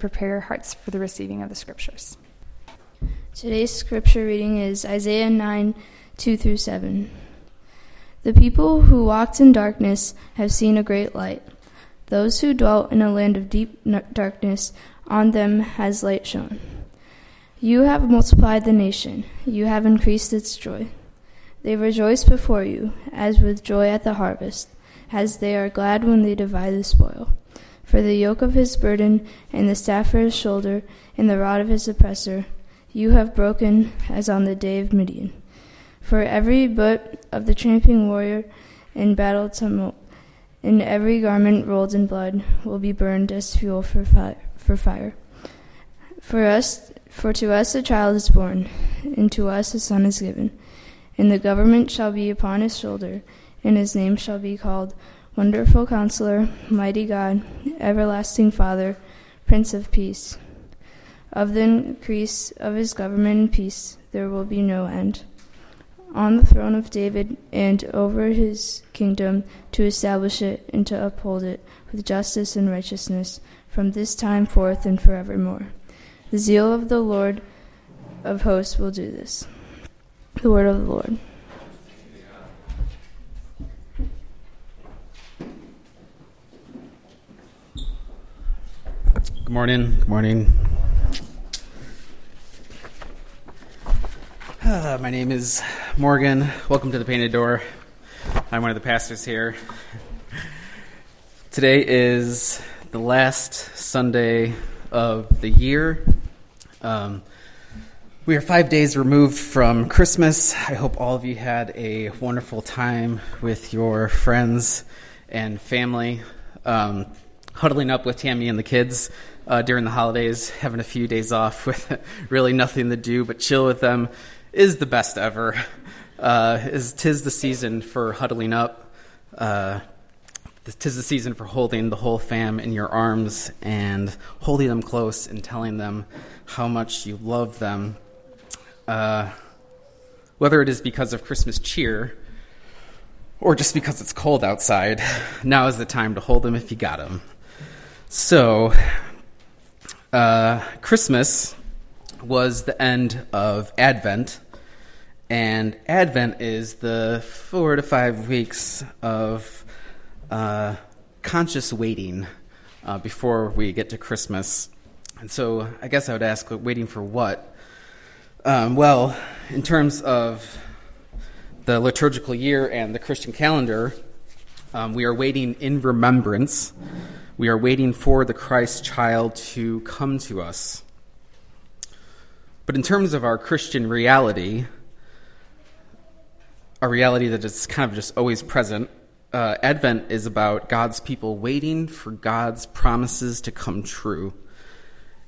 prepare your hearts for the receiving of the scriptures. Today's scripture reading is Isaiah 9 2 through 7. The people who walked in darkness have seen a great light. Those who dwelt in a land of deep darkness, on them has light shone. You have multiplied the nation, you have increased its joy. They rejoice before you, as with joy at the harvest, as they are glad when they divide the spoil. For the yoke of his burden, and the staff for his shoulder, and the rod of his oppressor, you have broken as on the day of Midian. For every boot of the tramping warrior in battle tumult, and every garment rolled in blood will be burned as fuel for fire. For, fire. for us, for to us a child is born, and to us a son is given, and the government shall be upon his shoulder, and his name shall be called Wonderful Counselor, Mighty God, Everlasting Father, Prince of Peace. Of the increase of his government and peace there will be no end. On the throne of David and over his kingdom to establish it and to uphold it with justice and righteousness from this time forth and forevermore. The zeal of the Lord of hosts will do this. The word of the Lord. Good morning. Good morning. Uh, my name is Morgan. Welcome to the Painted Door. I'm one of the pastors here. Today is the last Sunday of the year. Um, we are five days removed from Christmas. I hope all of you had a wonderful time with your friends and family, um, huddling up with Tammy and the kids uh, during the holidays, having a few days off with really nothing to do but chill with them is the best ever. Uh, is tis the season for huddling up. Uh, tis the season for holding the whole fam in your arms and holding them close and telling them how much you love them. Uh, whether it is because of Christmas cheer or just because it's cold outside, now is the time to hold them if you got them. So, uh, Christmas was the end of Advent. And Advent is the four to five weeks of uh, conscious waiting uh, before we get to Christmas. And so I guess I would ask, waiting for what? Um, well, in terms of the liturgical year and the Christian calendar, um, we are waiting in remembrance. We are waiting for the Christ child to come to us. But in terms of our Christian reality, a reality that is kind of just always present, uh, Advent is about God's people waiting for God's promises to come true.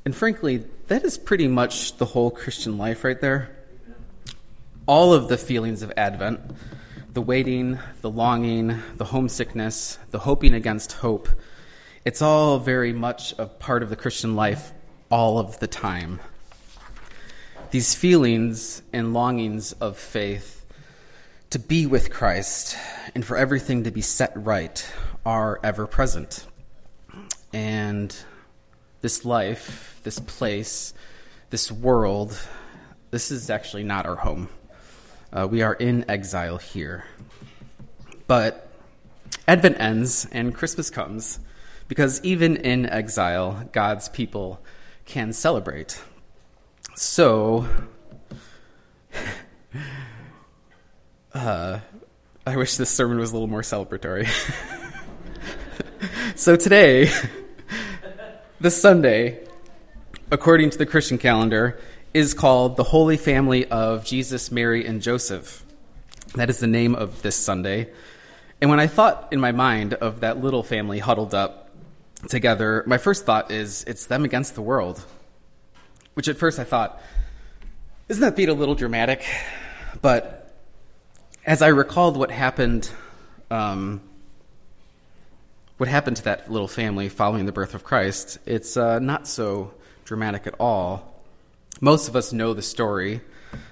And frankly, that is pretty much the whole Christian life right there. All of the feelings of Advent the waiting, the longing, the homesickness, the hoping against hope it's all very much a part of the Christian life all of the time. These feelings and longings of faith to be with Christ and for everything to be set right are ever present. And this life, this place, this world, this is actually not our home. Uh, we are in exile here. But Advent ends and Christmas comes because even in exile, God's people can celebrate. So, uh, I wish this sermon was a little more celebratory. so, today, this Sunday, according to the Christian calendar, is called the Holy Family of Jesus, Mary, and Joseph. That is the name of this Sunday. And when I thought in my mind of that little family huddled up together, my first thought is it's them against the world. Which at first I thought, isn't that beat a little dramatic? But as I recalled what happened, um, what happened to that little family following the birth of Christ, it's uh, not so dramatic at all. Most of us know the story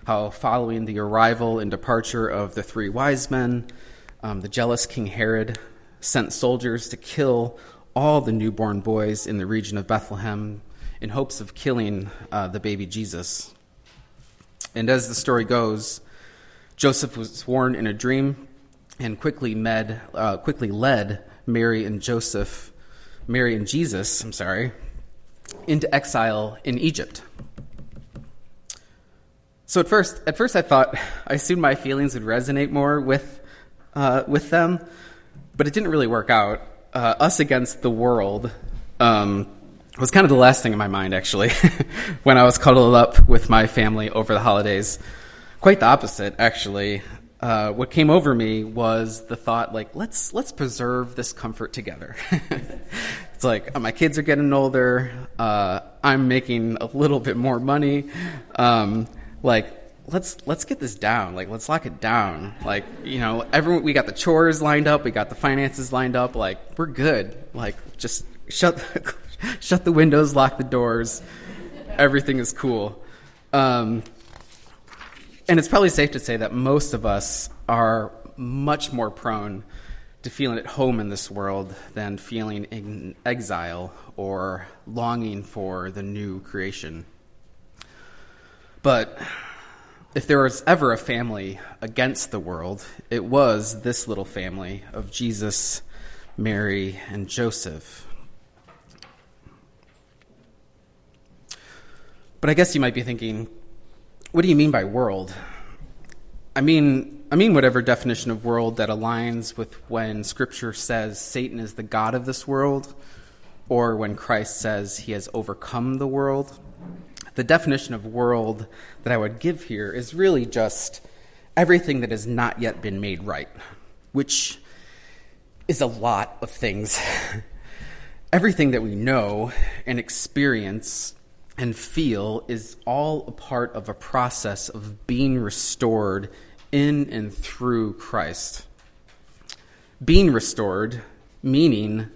how, following the arrival and departure of the three wise men, um, the jealous King Herod sent soldiers to kill all the newborn boys in the region of Bethlehem in hopes of killing uh, the baby Jesus. And as the story goes, Joseph was warned in a dream and quickly, med, uh, quickly led Mary and Joseph, Mary and Jesus, I'm sorry, into exile in Egypt. So at first, at first I thought I assumed my feelings would resonate more with uh, with them, but it didn't really work out. Uh, us against the world um, was kind of the last thing in my mind, actually, when I was cuddled up with my family over the holidays. Quite the opposite, actually. Uh, what came over me was the thought, like, let's let's preserve this comfort together. it's like oh, my kids are getting older. Uh, I'm making a little bit more money. Um, like let's let's get this down. Like let's lock it down. Like you know everyone we got the chores lined up. We got the finances lined up. Like we're good. Like just shut shut the windows lock the doors. Everything is cool. Um, and it's probably safe to say that most of us are much more prone to feeling at home in this world than feeling in exile or longing for the new creation. But if there was ever a family against the world, it was this little family of Jesus, Mary, and Joseph. But I guess you might be thinking, what do you mean by world? I mean, I mean whatever definition of world that aligns with when scripture says Satan is the god of this world or when Christ says he has overcome the world the definition of world that I would give here is really just everything that has not yet been made right, which is a lot of things. everything that we know and experience and feel is all a part of a process of being restored in and through Christ. Being restored, meaning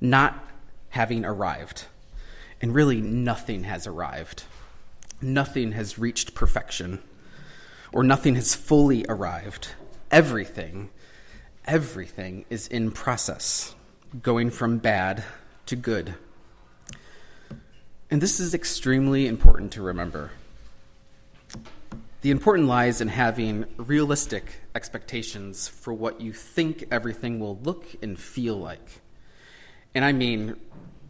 not having arrived and really nothing has arrived. Nothing has reached perfection, or nothing has fully arrived. Everything, everything is in process, going from bad to good. And this is extremely important to remember. The important lies in having realistic expectations for what you think everything will look and feel like. And I mean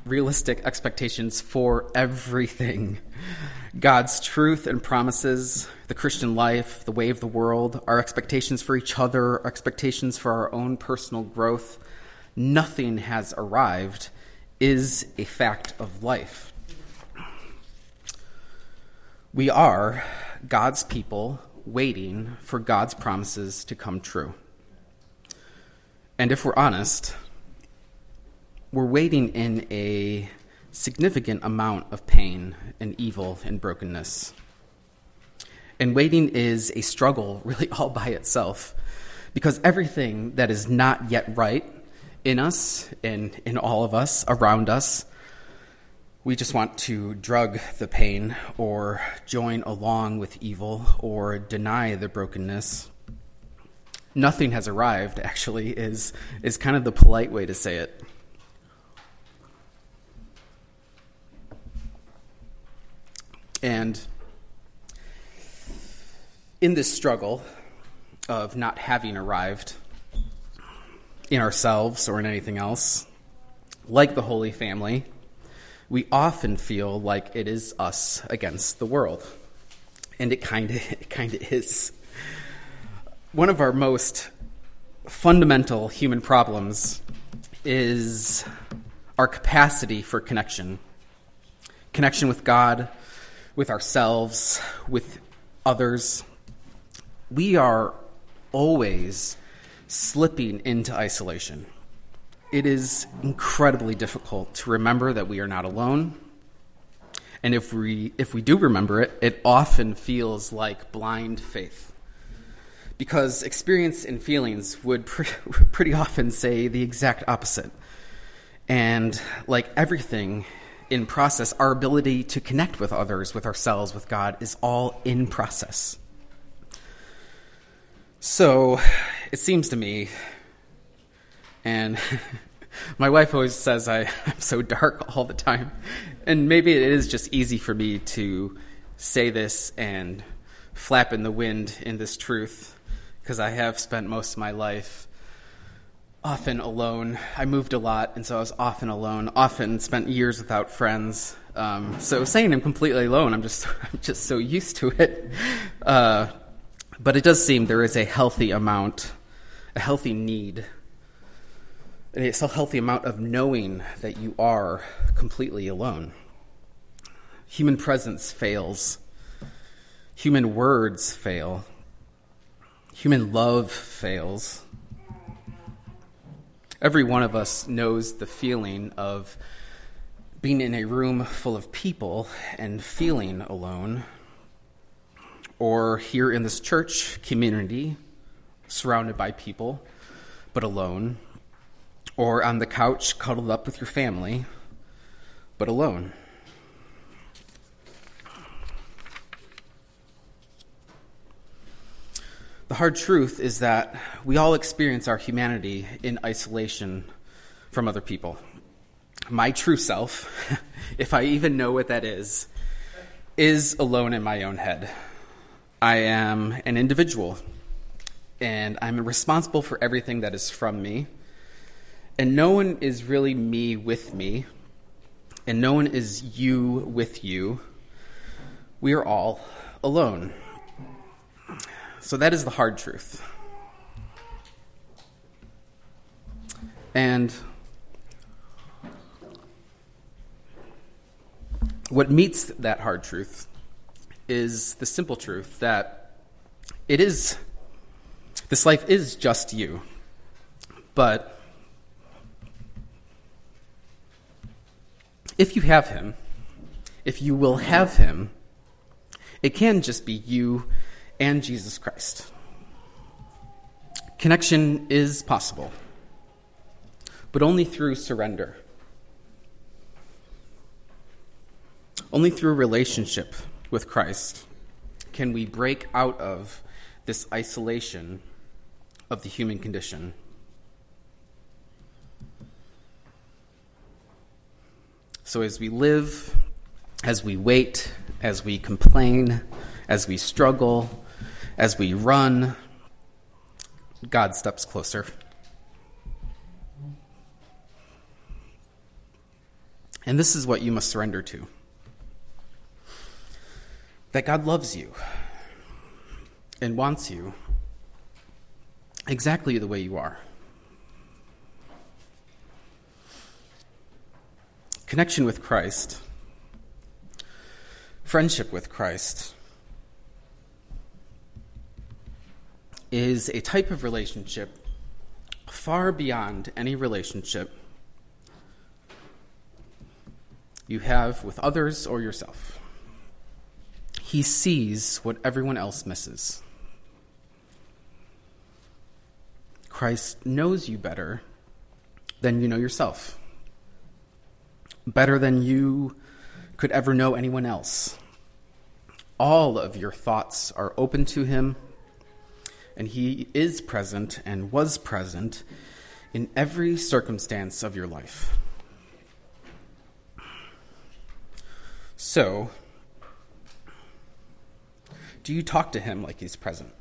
realistic expectations for everything God's truth and promises, the Christian life, the way of the world, our expectations for each other, our expectations for our own personal growth. Nothing has arrived, is a fact of life. We are God's people waiting for God's promises to come true. And if we're honest, we're waiting in a significant amount of pain and evil and brokenness. And waiting is a struggle, really, all by itself, because everything that is not yet right in us and in all of us around us, we just want to drug the pain or join along with evil or deny the brokenness. Nothing has arrived, actually, is, is kind of the polite way to say it. And in this struggle of not having arrived in ourselves or in anything else, like the Holy Family, we often feel like it is us against the world. And it kind of kind of is. One of our most fundamental human problems is our capacity for connection. Connection with God, with ourselves, with others. We are always slipping into isolation. It is incredibly difficult to remember that we are not alone. And if we, if we do remember it, it often feels like blind faith. Because experience and feelings would pre- pretty often say the exact opposite. And like everything in process. Our ability to connect with others, with ourselves, with God is all in process. So it seems to me, and My wife always says I, I'm so dark all the time. And maybe it is just easy for me to say this and flap in the wind in this truth because I have spent most of my life often alone. I moved a lot, and so I was often alone, often spent years without friends. Um, so saying I'm completely alone, I'm just, I'm just so used to it. Uh, but it does seem there is a healthy amount, a healthy need it's a healthy amount of knowing that you are completely alone. Human presence fails, human words fail, human love fails. Every one of us knows the feeling of being in a room full of people and feeling alone, or here in this church community, surrounded by people, but alone or on the couch cuddled up with your family, but alone. The hard truth is that we all experience our humanity in isolation from other people. My true self, if I even know what that is, is alone in my own head. I am an individual, and I'm responsible for everything that is from me and no one is really me with me, and no one is you with you. We are all alone. So that is the hard truth. And what meets that hard truth is the simple truth that it is, this life is just you. But if you have him, if you will have him, it can just be you and Jesus Christ. Connection is possible, but only through surrender. Only through relationship with Christ can we break out of this isolation of the human condition. So as we live, as we wait, as we complain, as we struggle, as we run, God steps closer. And this is what you must surrender to that God loves you and wants you exactly the way you are. connection with Christ, friendship with Christ, is a type of relationship far beyond any relationship you have with others or yourself. He sees what everyone else misses. Christ knows you better than you know yourself better than you could ever know anyone else. All of your thoughts are open to him, and he is present and was present in every circumstance of your life. So, do you talk to him like he's present?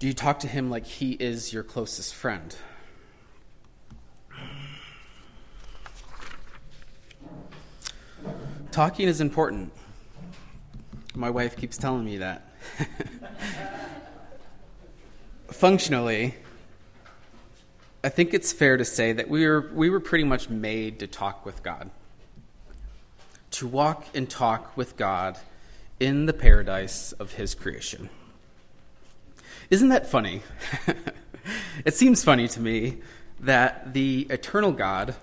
Do you talk to him like he is your closest friend? Talking is important. My wife keeps telling me that. Functionally, I think it's fair to say that we were, we were pretty much made to talk with God, to walk and talk with God in the paradise of His creation. Isn't that funny? it seems funny to me that the eternal God,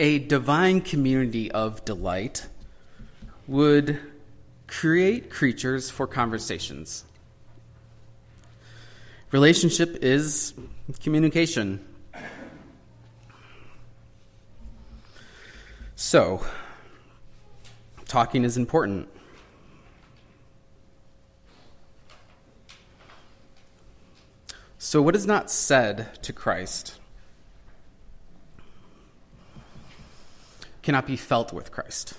a divine community of delight would create creatures for conversations. Relationship is communication. So, talking is important. So, what is not said to Christ cannot be felt with Christ.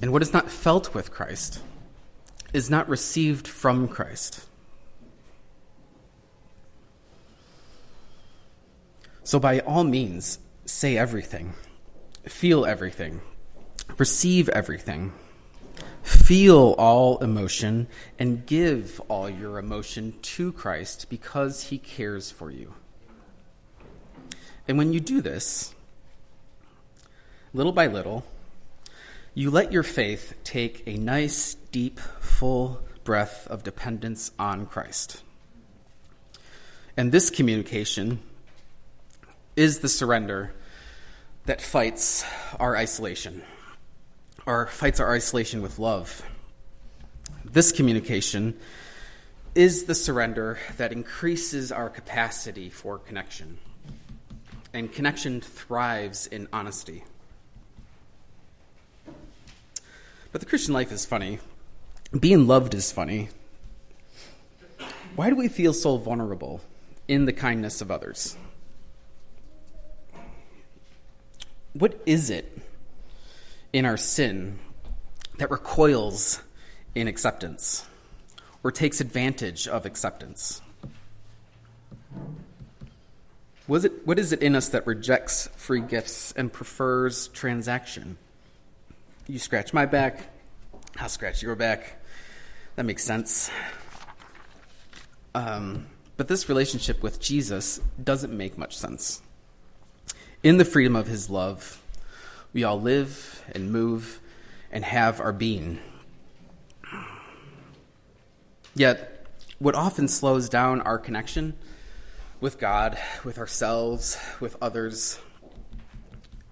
And what is not felt with Christ is not received from Christ. So, by all means, say everything, feel everything, receive everything, feel all emotion, and give all your emotion to Christ because he cares for you. And when you do this, little by little, you let your faith take a nice, deep, full breath of dependence on Christ. And this communication is the surrender that fights our isolation, or fights our isolation with love. This communication is the surrender that increases our capacity for connection. And connection thrives in honesty. But the Christian life is funny. Being loved is funny. Why do we feel so vulnerable in the kindness of others? What is it in our sin that recoils in acceptance or takes advantage of acceptance? Was it, what is it in us that rejects free gifts and prefers transaction? You scratch my back, I'll scratch your back. That makes sense. Um, but this relationship with Jesus doesn't make much sense. In the freedom of his love, we all live and move and have our being. Yet, what often slows down our connection with God, with ourselves, with others,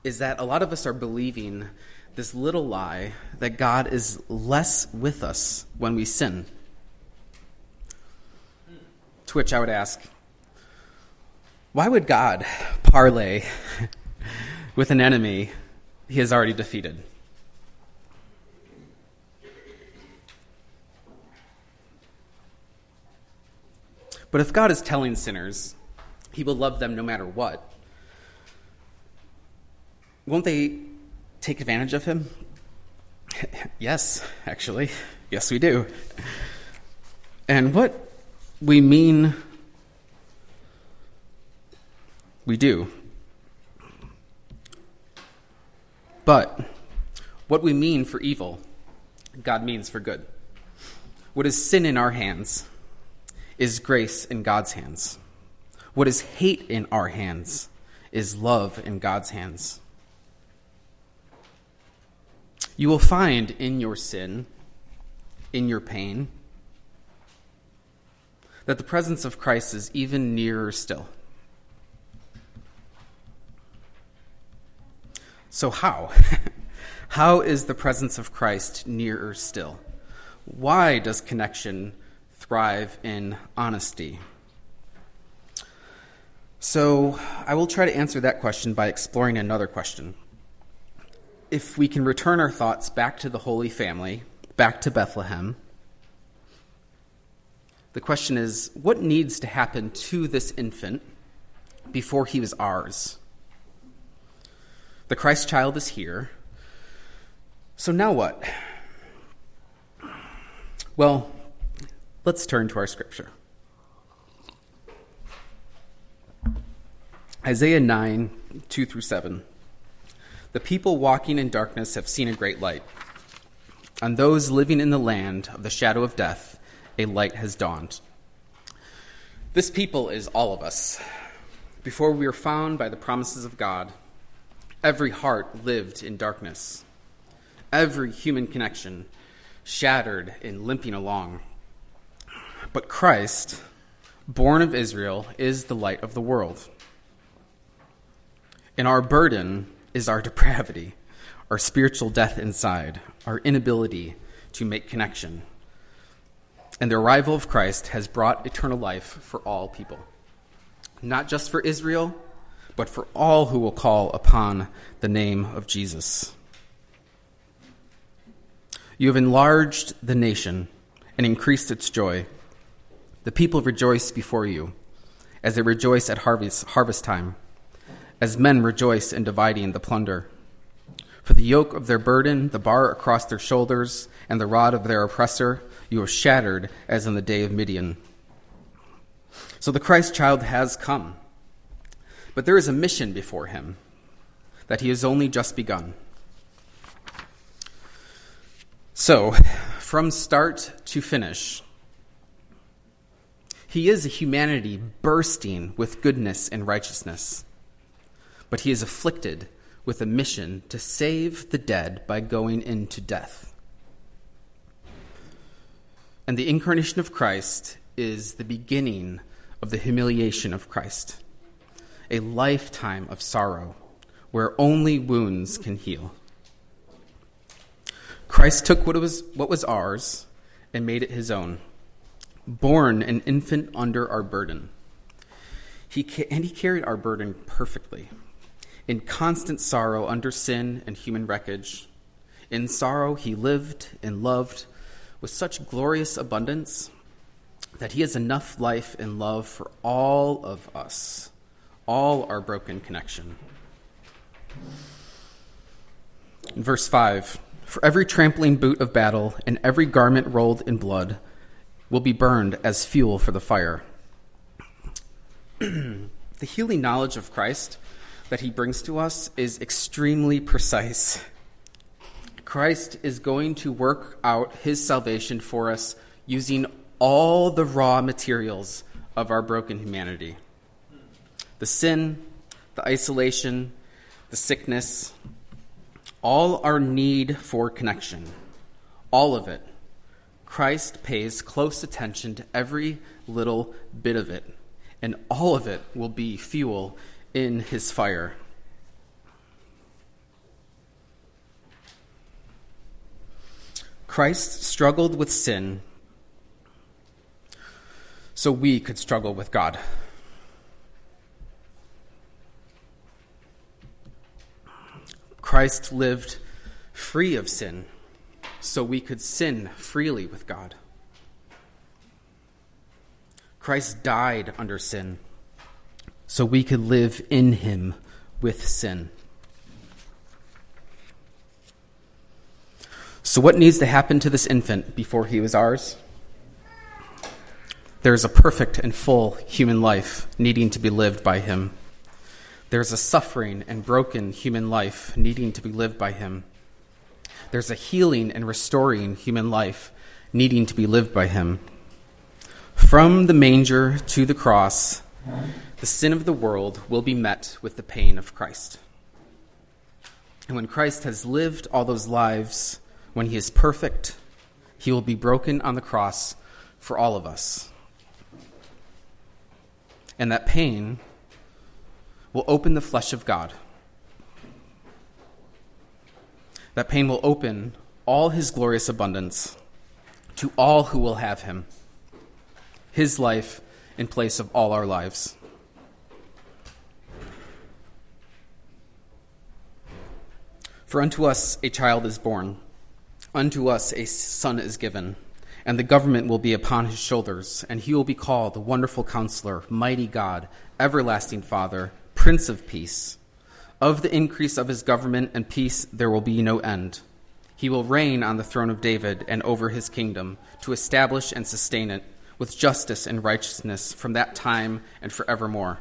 is that a lot of us are believing this little lie that God is less with us when we sin. To which I would ask, why would God parley with an enemy he has already defeated? But if God is telling sinners he will love them no matter what, won't they take advantage of him? yes, actually. Yes, we do. And what we mean, we do. But what we mean for evil, God means for good. What is sin in our hands is grace in God's hands. What is hate in our hands is love in God's hands. You will find in your sin, in your pain, that the presence of Christ is even nearer still. So, how? how is the presence of Christ nearer still? Why does connection thrive in honesty? So, I will try to answer that question by exploring another question if we can return our thoughts back to the Holy Family, back to Bethlehem, the question is what needs to happen to this infant before he was ours? The Christ child is here. So now what? Well, let's turn to our scripture. Isaiah 9, 2 through 7. The people walking in darkness have seen a great light. On those living in the land of the shadow of death, a light has dawned. This people is all of us. Before we were found by the promises of God, every heart lived in darkness, every human connection shattered and limping along. But Christ, born of Israel, is the light of the world. And our burden is our depravity, our spiritual death inside, our inability to make connection. And the arrival of Christ has brought eternal life for all people, not just for Israel, but for all who will call upon the name of Jesus. You have enlarged the nation and increased its joy. The people rejoice before you, as they rejoice at harvest, harvest time, as men rejoice in dividing the plunder. For the yoke of their burden, the bar across their shoulders, and the rod of their oppressor, you have shattered as in the day of Midian. So the Christ child has come, but there is a mission before him that he has only just begun. So, from start to finish, he is a humanity bursting with goodness and righteousness, but he is afflicted with a mission to save the dead by going into death. And the incarnation of Christ is the beginning of the humiliation of Christ, a lifetime of sorrow where only wounds can heal. Christ took what was, what was ours and made it his own, born an infant under our burden. He, and he carried our burden perfectly in constant sorrow under sin and human wreckage. In sorrow, he lived and loved with such glorious abundance that he has enough life and love for all of us, all our broken connection. In verse 5 For every trampling boot of battle and every garment rolled in blood will be burned as fuel for the fire. the healing knowledge of Christ that he brings to us is extremely precise. Christ is going to work out his salvation for us using all the raw materials of our broken humanity the sin, the isolation, the sickness, all our need for connection, all of it. Christ pays close attention to every little bit of it, and all of it will be fuel in his fire. Christ struggled with sin so we could struggle with God. Christ lived free of sin so we could sin freely with God. Christ died under sin so we could live in him with sin. So, what needs to happen to this infant before he was ours? There is a perfect and full human life needing to be lived by him. There's a suffering and broken human life needing to be lived by him. There's a healing and restoring human life needing to be lived by him. From the manger to the cross, the sin of the world will be met with the pain of Christ. And when Christ has lived all those lives, when he is perfect, he will be broken on the cross for all of us. And that pain will open the flesh of God. That pain will open all his glorious abundance to all who will have him. His life in place of all our lives. For unto us a child is born, unto us a son is given, and the government will be upon his shoulders, and he will be called the Wonderful Counselor, Mighty God, Everlasting Father, Prince of Peace. Of the increase of his government and peace there will be no end. He will reign on the throne of David and over his kingdom, to establish and sustain it with justice and righteousness from that time and forevermore.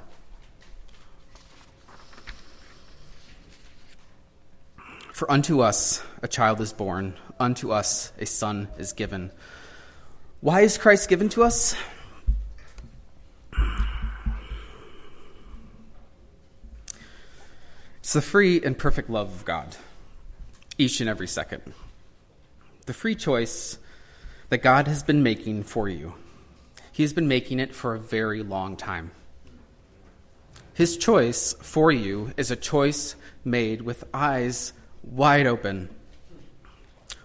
For unto us a child is born, unto us a son is given. Why is Christ given to us? It's the free and perfect love of God, each and every second. The free choice that God has been making for you. He has been making it for a very long time. His choice for you is a choice made with eyes wide open,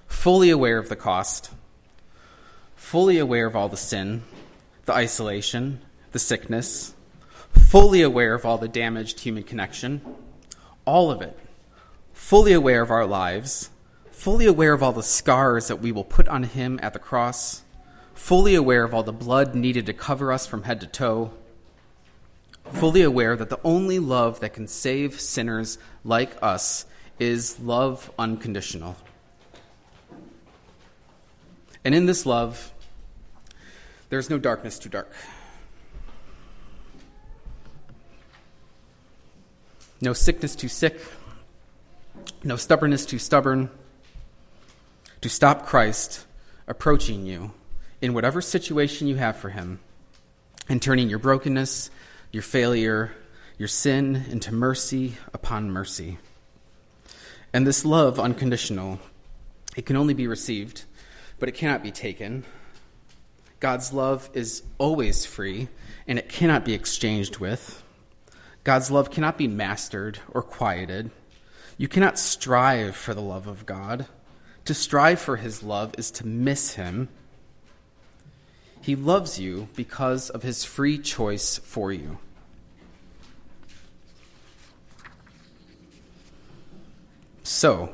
fully aware of the cost, fully aware of all the sin, the isolation, the sickness, fully aware of all the damaged human connection, all of it, fully aware of our lives, fully aware of all the scars that we will put on him at the cross, fully aware of all the blood needed to cover us from head to toe, fully aware that the only love that can save sinners like us is love unconditional. And in this love, there's no darkness too dark. No sickness too sick. No stubbornness too stubborn. To stop Christ approaching you in whatever situation you have for him and turning your brokenness, your failure, your sin into mercy upon mercy. And this love, unconditional, it can only be received, but it cannot be taken. God's love is always free, and it cannot be exchanged with. God's love cannot be mastered or quieted. You cannot strive for the love of God. To strive for his love is to miss him. He loves you because of his free choice for you. So,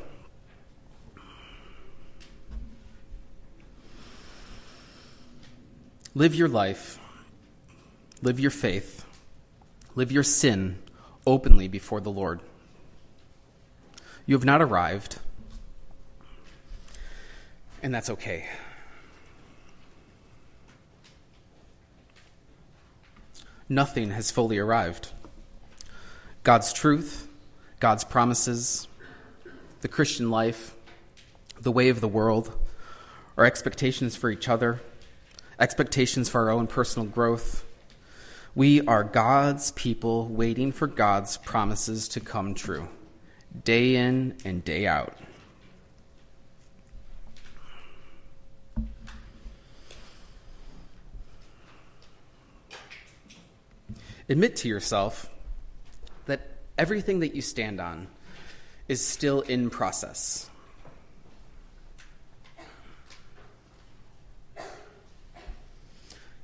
live your life, live your faith, live your sin openly before the Lord. You have not arrived, and that's okay. Nothing has fully arrived. God's truth, God's promises, the Christian life, the way of the world, our expectations for each other, expectations for our own personal growth. We are God's people waiting for God's promises to come true day in and day out. Admit to yourself that everything that you stand on is still in process.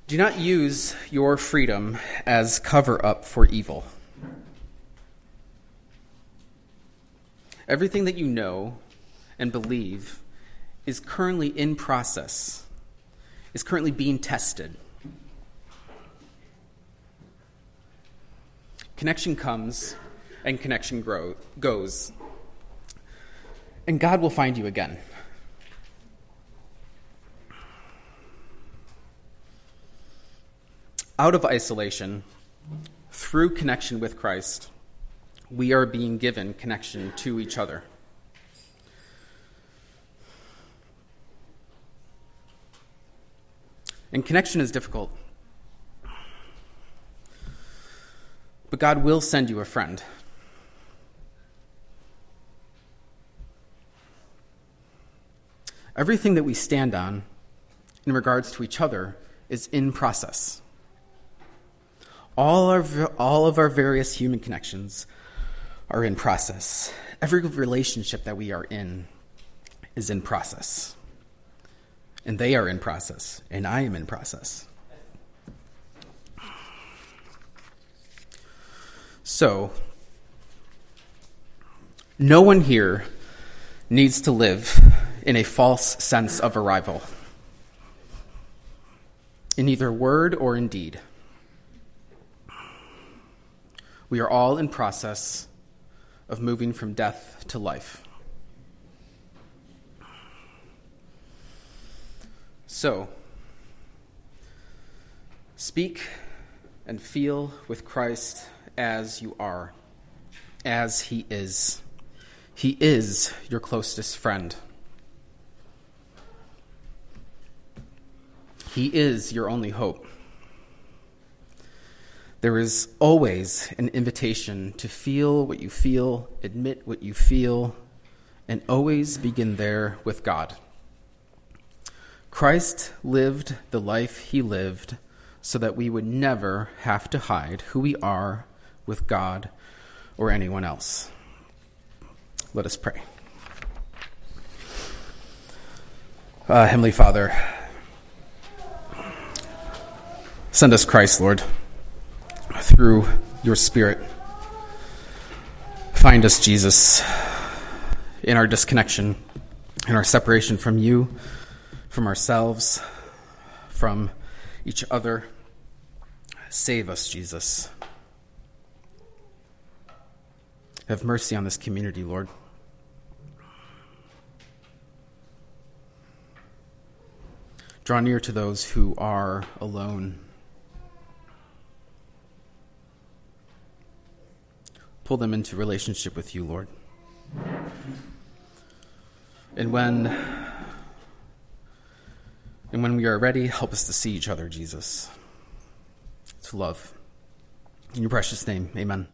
Do not use your freedom as cover up for evil. Everything that you know and believe is currently in process, is currently being tested. Connection comes and connection grow, goes. And God will find you again. Out of isolation, through connection with Christ, we are being given connection to each other. And connection is difficult. But God will send you a friend. Everything that we stand on in regards to each other is in process. All of, all of our various human connections are in process. Every relationship that we are in is in process. And they are in process, and I am in process. So, no one here needs to live in a false sense of arrival, in either word or in deed. We are all in process of moving from death to life. So, speak and feel with Christ as you are, as He is. He is your closest friend. He is your only hope. There is always an invitation to feel what you feel, admit what you feel, and always begin there with God. Christ lived the life he lived so that we would never have to hide who we are with God or anyone else. Let us pray. Uh, Heavenly Father, send us Christ, Lord through your Spirit. Find us, Jesus, in our disconnection, in our separation from you, from ourselves, from each other. Save us, Jesus. Have mercy on this community, Lord. Draw near to those who are alone. Pull them into relationship with you, Lord. And when and when we are ready, help us to see each other, Jesus. To love. In your precious name, amen.